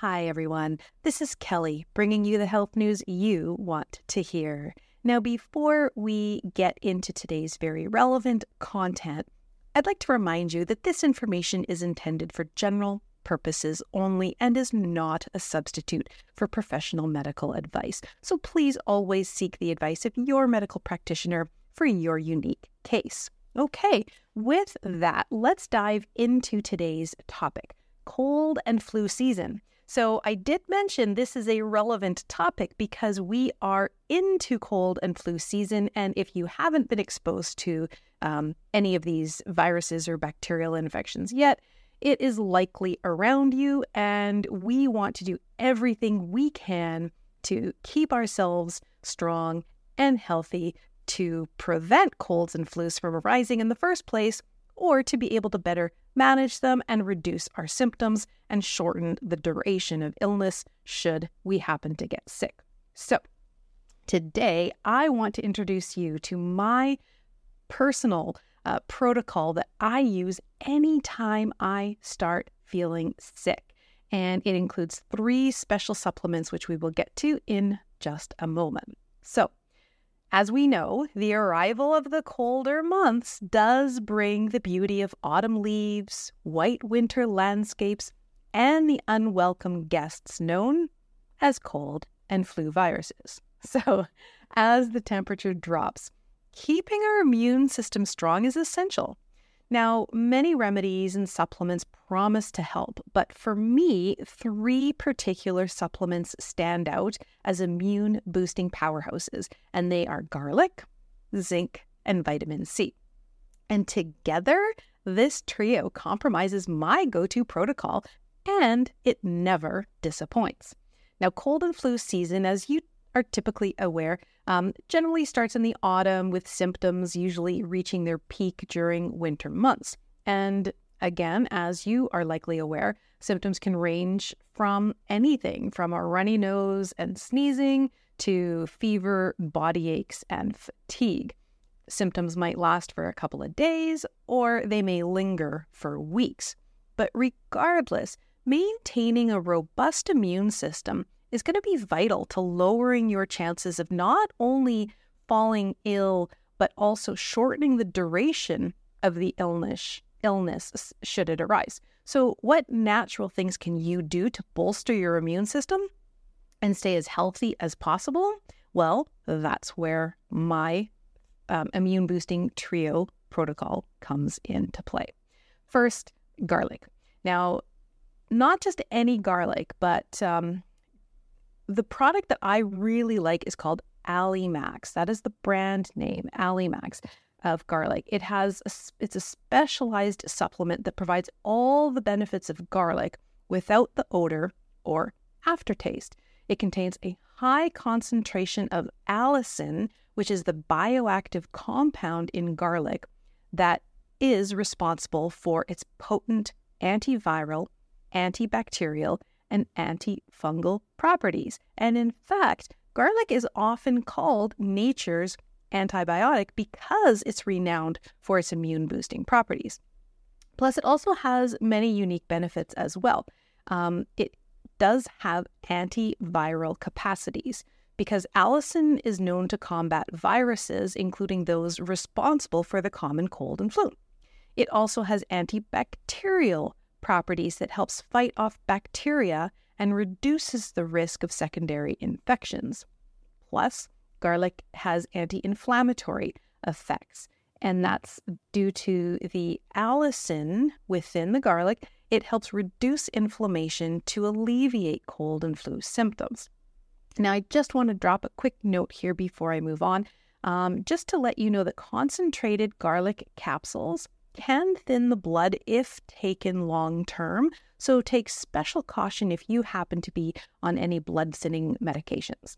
Hi, everyone. This is Kelly bringing you the health news you want to hear. Now, before we get into today's very relevant content, I'd like to remind you that this information is intended for general purposes only and is not a substitute for professional medical advice. So please always seek the advice of your medical practitioner for your unique case. Okay, with that, let's dive into today's topic cold and flu season. So, I did mention this is a relevant topic because we are into cold and flu season. And if you haven't been exposed to um, any of these viruses or bacterial infections yet, it is likely around you. And we want to do everything we can to keep ourselves strong and healthy to prevent colds and flus from arising in the first place or to be able to better manage them and reduce our symptoms and shorten the duration of illness should we happen to get sick. So, today I want to introduce you to my personal uh, protocol that I use anytime I start feeling sick. And it includes three special supplements, which we will get to in just a moment. So, as we know, the arrival of the colder months does bring the beauty of autumn leaves, white winter landscapes, and the unwelcome guests known as cold and flu viruses. So, as the temperature drops, keeping our immune system strong is essential. Now, many remedies and supplements promise to help, but for me, three particular supplements stand out as immune boosting powerhouses, and they are garlic, zinc, and vitamin C. And together, this trio compromises my go to protocol, and it never disappoints. Now, cold and flu season, as you are typically aware, um, generally starts in the autumn with symptoms usually reaching their peak during winter months. And again, as you are likely aware, symptoms can range from anything from a runny nose and sneezing to fever, body aches, and fatigue. Symptoms might last for a couple of days or they may linger for weeks. But regardless, maintaining a robust immune system is going to be vital to lowering your chances of not only falling ill, but also shortening the duration of the illness, illness should it arise. So, what natural things can you do to bolster your immune system and stay as healthy as possible? Well, that's where my um, immune boosting trio protocol comes into play. First, garlic. Now, not just any garlic, but um, the product that I really like is called Allimax. That is the brand name, Allimax of garlic. It has a, it's a specialized supplement that provides all the benefits of garlic without the odor or aftertaste. It contains a high concentration of allicin, which is the bioactive compound in garlic that is responsible for its potent antiviral, antibacterial, and antifungal properties. And in fact, garlic is often called nature's antibiotic because it's renowned for its immune boosting properties. Plus, it also has many unique benefits as well. Um, it does have antiviral capacities because allicin is known to combat viruses, including those responsible for the common cold and flu. It also has antibacterial properties that helps fight off bacteria and reduces the risk of secondary infections. Plus, garlic has anti inflammatory effects, and that's due to the allicin within the garlic. It helps reduce inflammation to alleviate cold and flu symptoms. Now, I just want to drop a quick note here before I move on, um, just to let you know that concentrated garlic capsules can thin the blood if taken long term. So take special caution if you happen to be on any blood thinning medications.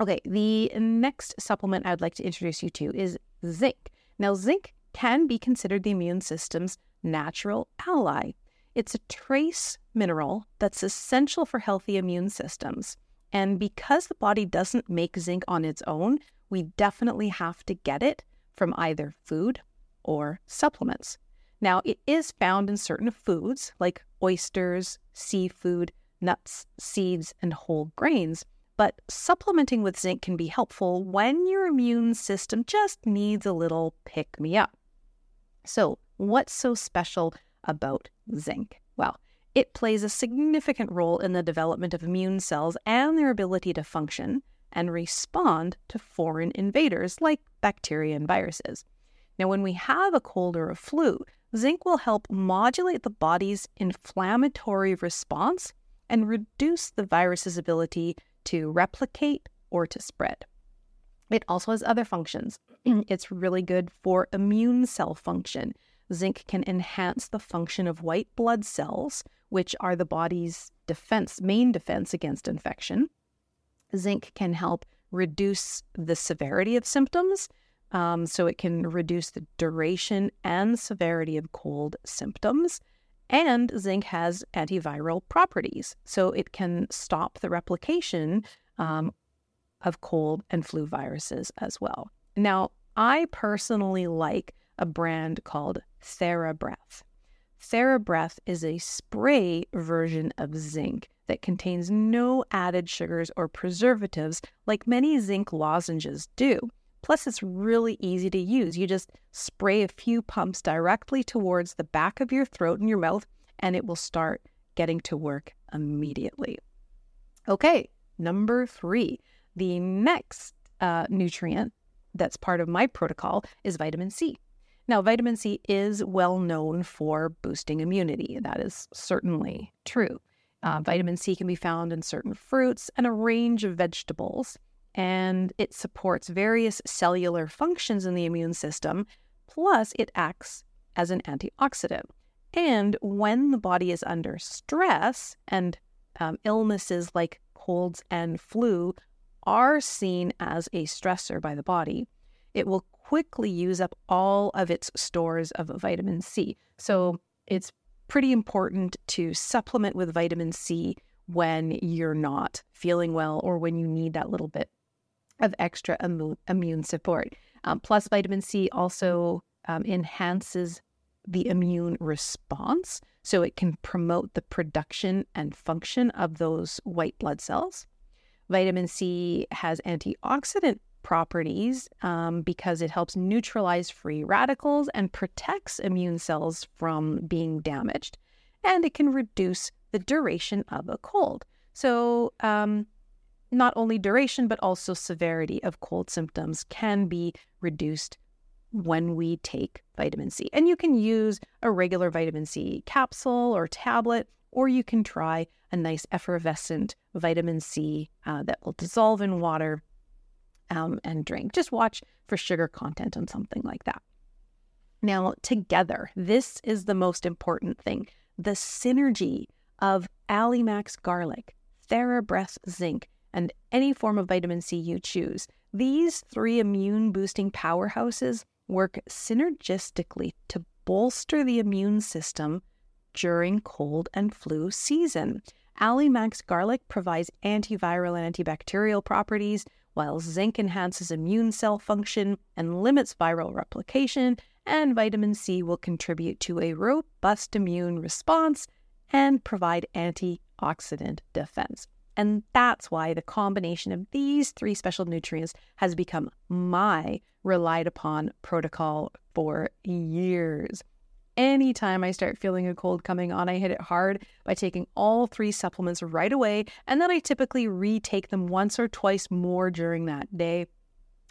Okay, the next supplement I'd like to introduce you to is zinc. Now, zinc can be considered the immune system's natural ally. It's a trace mineral that's essential for healthy immune systems. And because the body doesn't make zinc on its own, we definitely have to get it from either food or supplements. Now, it is found in certain foods like oysters, seafood, nuts, seeds, and whole grains. But supplementing with zinc can be helpful when your immune system just needs a little pick me up. So, what's so special about zinc? Well, it plays a significant role in the development of immune cells and their ability to function and respond to foreign invaders like bacteria and viruses. Now, when we have a cold or a flu, zinc will help modulate the body's inflammatory response and reduce the virus's ability to replicate or to spread. It also has other functions. it's really good for immune cell function. Zinc can enhance the function of white blood cells, which are the body's defense, main defense against infection. Zinc can help reduce the severity of symptoms. Um, so it can reduce the duration and severity of cold symptoms. And zinc has antiviral properties. So it can stop the replication um, of cold and flu viruses as well. Now, I personally like a brand called TheraBreath. TheraBreath is a spray version of zinc that contains no added sugars or preservatives like many zinc lozenges do. Plus, it's really easy to use. You just spray a few pumps directly towards the back of your throat and your mouth, and it will start getting to work immediately. Okay, number three. The next uh, nutrient that's part of my protocol is vitamin C. Now, vitamin C is well known for boosting immunity. That is certainly true. Uh, vitamin C can be found in certain fruits and a range of vegetables, and it supports various cellular functions in the immune system. Plus, it acts as an antioxidant. And when the body is under stress and um, illnesses like colds and flu are seen as a stressor by the body, it will quickly use up all of its stores of vitamin C. So it's pretty important to supplement with vitamin C when you're not feeling well or when you need that little bit of extra immune support. Um, plus, vitamin C also um, enhances the immune response. So it can promote the production and function of those white blood cells. Vitamin C has antioxidant properties um, because it helps neutralize free radicals and protects immune cells from being damaged. And it can reduce the duration of a cold. So, um, not only duration, but also severity of cold symptoms can be reduced when we take vitamin C. And you can use a regular vitamin C capsule or tablet, or you can try a nice effervescent vitamin C uh, that will dissolve in water um, and drink. Just watch for sugar content on something like that. Now, together, this is the most important thing the synergy of Allimax garlic, TheraBreath zinc, and any form of vitamin C you choose. These three immune boosting powerhouses work synergistically to bolster the immune system during cold and flu season. Allimax garlic provides antiviral and antibacterial properties, while zinc enhances immune cell function and limits viral replication, and vitamin C will contribute to a robust immune response and provide antioxidant defense. And that's why the combination of these three special nutrients has become my relied upon protocol for years. Anytime I start feeling a cold coming on, I hit it hard by taking all three supplements right away, and then I typically retake them once or twice more during that day.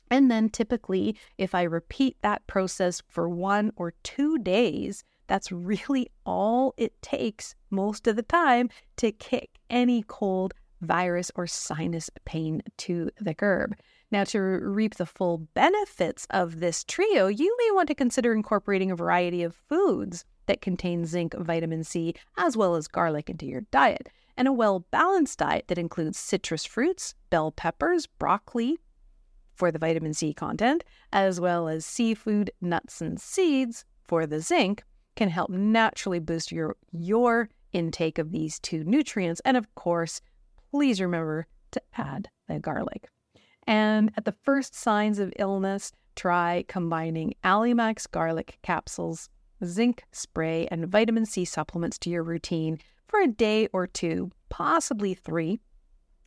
And then typically, if I repeat that process for one or two days, that's really all it takes most of the time to kick any cold, virus, or sinus pain to the curb. Now, to reap the full benefits of this trio, you may want to consider incorporating a variety of foods that contain zinc, vitamin C, as well as garlic into your diet. And a well balanced diet that includes citrus fruits, bell peppers, broccoli for the vitamin C content, as well as seafood, nuts, and seeds for the zinc can help naturally boost your, your intake of these two nutrients. And of course, please remember to add the garlic. And at the first signs of illness, try combining Allimax garlic capsules, zinc spray, and vitamin C supplements to your routine for a day or two possibly three.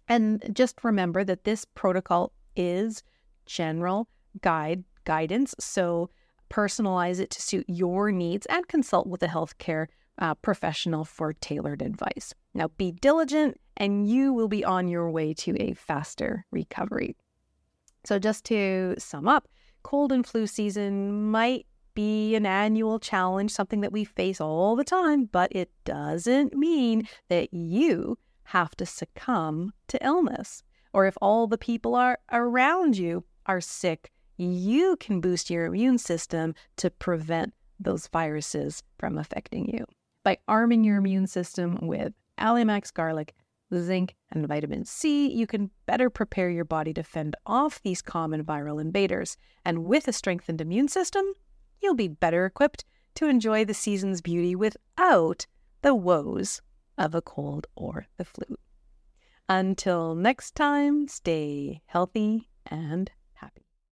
And just remember that this protocol is general guide guidance. So personalize it to suit your needs and consult with a healthcare uh, professional for tailored advice. Now, be diligent and you will be on your way to a faster recovery. So, just to sum up, cold and flu season might be an annual challenge, something that we face all the time, but it doesn't mean that you have to succumb to illness. Or if all the people are around you are sick, you can boost your immune system to prevent those viruses from affecting you. By arming your immune system with Allimax garlic, zinc, and vitamin C, you can better prepare your body to fend off these common viral invaders. And with a strengthened immune system, you'll be better equipped to enjoy the season's beauty without the woes of a cold or the flu. Until next time, stay healthy and